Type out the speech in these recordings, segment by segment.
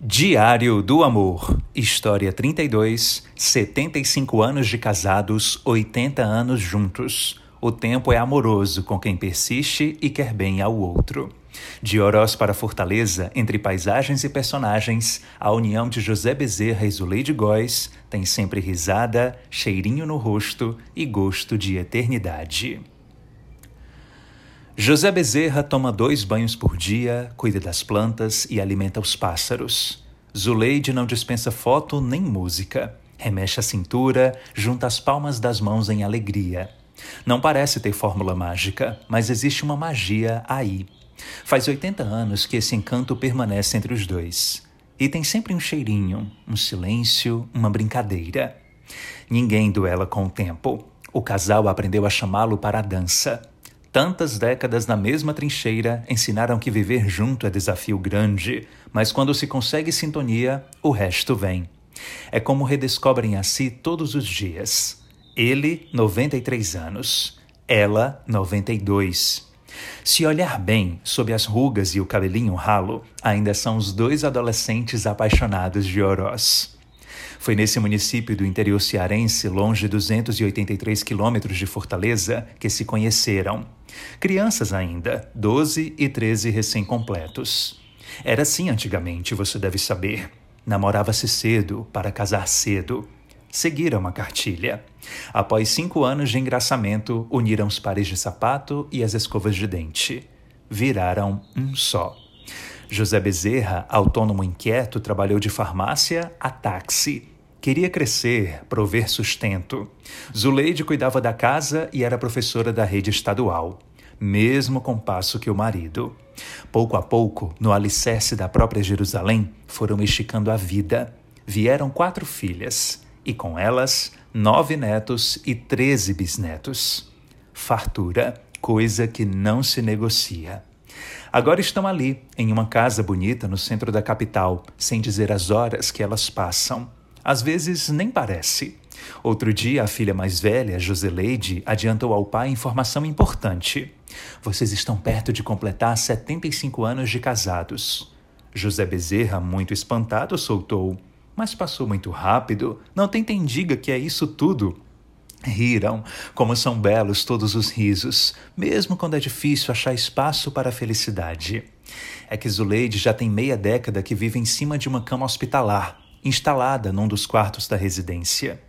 Diário do Amor, História 32, 75 anos de casados, 80 anos juntos. O tempo é amoroso com quem persiste e quer bem ao outro. De Oroz para Fortaleza, entre paisagens e personagens, a união de José Bezerra e Zuleide Góes tem sempre risada, cheirinho no rosto e gosto de eternidade. José Bezerra toma dois banhos por dia, cuida das plantas e alimenta os pássaros. Zuleide não dispensa foto nem música. Remexe a cintura, junta as palmas das mãos em alegria. Não parece ter fórmula mágica, mas existe uma magia aí. Faz 80 anos que esse encanto permanece entre os dois. E tem sempre um cheirinho, um silêncio, uma brincadeira. Ninguém duela com o tempo. O casal aprendeu a chamá-lo para a dança. Tantas décadas na mesma trincheira ensinaram que viver junto é desafio grande, mas quando se consegue sintonia, o resto vem. É como redescobrem a si todos os dias. Ele, 93 anos, ela, 92. Se olhar bem, sob as rugas e o cabelinho ralo, ainda são os dois adolescentes apaixonados de Oroz. Foi nesse município do interior cearense, longe 283 quilômetros de Fortaleza, que se conheceram. Crianças ainda, 12 e 13 recém-completos. Era assim antigamente, você deve saber. Namorava-se cedo para casar cedo. Seguiram a cartilha. Após cinco anos de engraçamento, uniram os pares de sapato e as escovas de dente. Viraram um só. José Bezerra, autônomo inquieto, trabalhou de farmácia a táxi Queria crescer, prover sustento. Zuleide cuidava da casa e era professora da rede estadual, mesmo compasso que o marido. Pouco a pouco, no alicerce da própria Jerusalém, foram esticando a vida. Vieram quatro filhas, e com elas, nove netos e treze bisnetos. Fartura, coisa que não se negocia. Agora estão ali, em uma casa bonita no centro da capital, sem dizer as horas que elas passam. Às vezes nem parece. Outro dia, a filha mais velha, Joseleide, adiantou ao pai informação importante. Vocês estão perto de completar 75 anos de casados. José Bezerra, muito espantado, soltou. Mas passou muito rápido. Não tentem diga que é isso tudo. Riram, como são belos todos os risos, mesmo quando é difícil achar espaço para a felicidade. É que Zuleide já tem meia década que vive em cima de uma cama hospitalar, instalada num dos quartos da residência.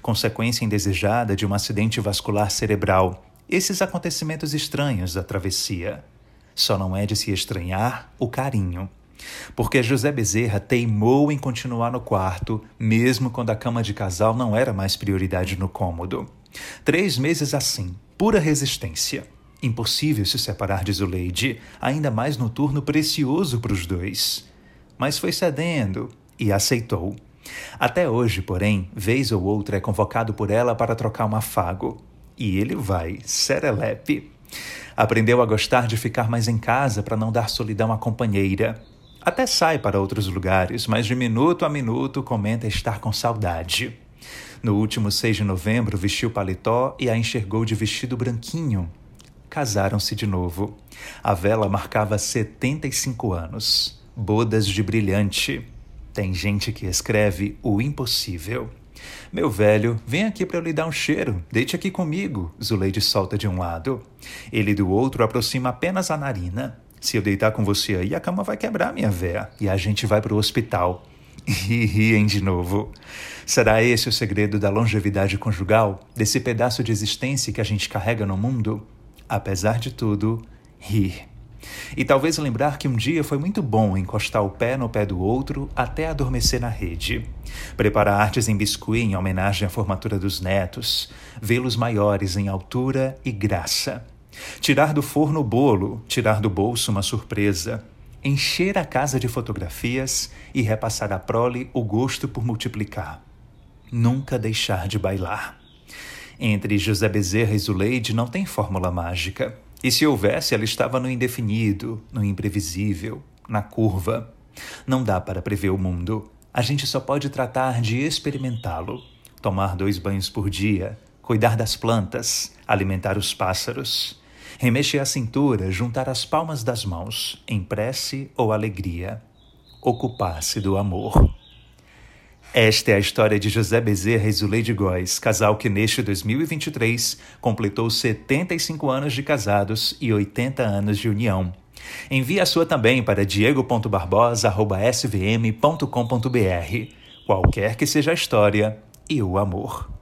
Consequência indesejada de um acidente vascular cerebral. Esses acontecimentos estranhos da travessia. Só não é de se estranhar o carinho. Porque José Bezerra teimou em continuar no quarto, mesmo quando a cama de casal não era mais prioridade no cômodo. Três meses assim, pura resistência. Impossível se separar de Zuleide, ainda mais no turno precioso para os dois. Mas foi cedendo, e aceitou. Até hoje, porém, vez ou outra é convocado por ela para trocar um afago. E ele vai, serelepe. Aprendeu a gostar de ficar mais em casa para não dar solidão à companheira. Até sai para outros lugares, mas de minuto a minuto comenta estar com saudade. No último 6 de novembro, vestiu paletó e a enxergou de vestido branquinho. Casaram-se de novo. A vela marcava 75 anos. Bodas de brilhante. Tem gente que escreve o impossível. Meu velho, vem aqui para eu lhe dar um cheiro. Deite aqui comigo. Zuleide solta de um lado. Ele do outro aproxima apenas a narina. Se eu deitar com você aí, a cama vai quebrar, minha véia, e a gente vai para o hospital. E riem de novo. Será esse o segredo da longevidade conjugal? Desse pedaço de existência que a gente carrega no mundo? Apesar de tudo, rir. E talvez lembrar que um dia foi muito bom encostar o pé no pé do outro até adormecer na rede. Preparar artes em biscuit em homenagem à formatura dos netos. Vê-los maiores em altura e graça. Tirar do forno o bolo, tirar do bolso uma surpresa. Encher a casa de fotografias e repassar à prole o gosto por multiplicar. Nunca deixar de bailar. Entre José Bezerra e Zuleide não tem fórmula mágica. E se houvesse, ela estava no indefinido, no imprevisível, na curva. Não dá para prever o mundo. A gente só pode tratar de experimentá-lo. Tomar dois banhos por dia, cuidar das plantas, alimentar os pássaros, remexer a cintura, juntar as palmas das mãos, em prece ou alegria. ocupar-se do amor. Esta é a história de José Bezerra e Zuleide Góes, casal que neste 2023 completou 75 anos de casados e 80 anos de união. Envie a sua também para diego.barbosa.svm.com.br. Qualquer que seja a história e o amor.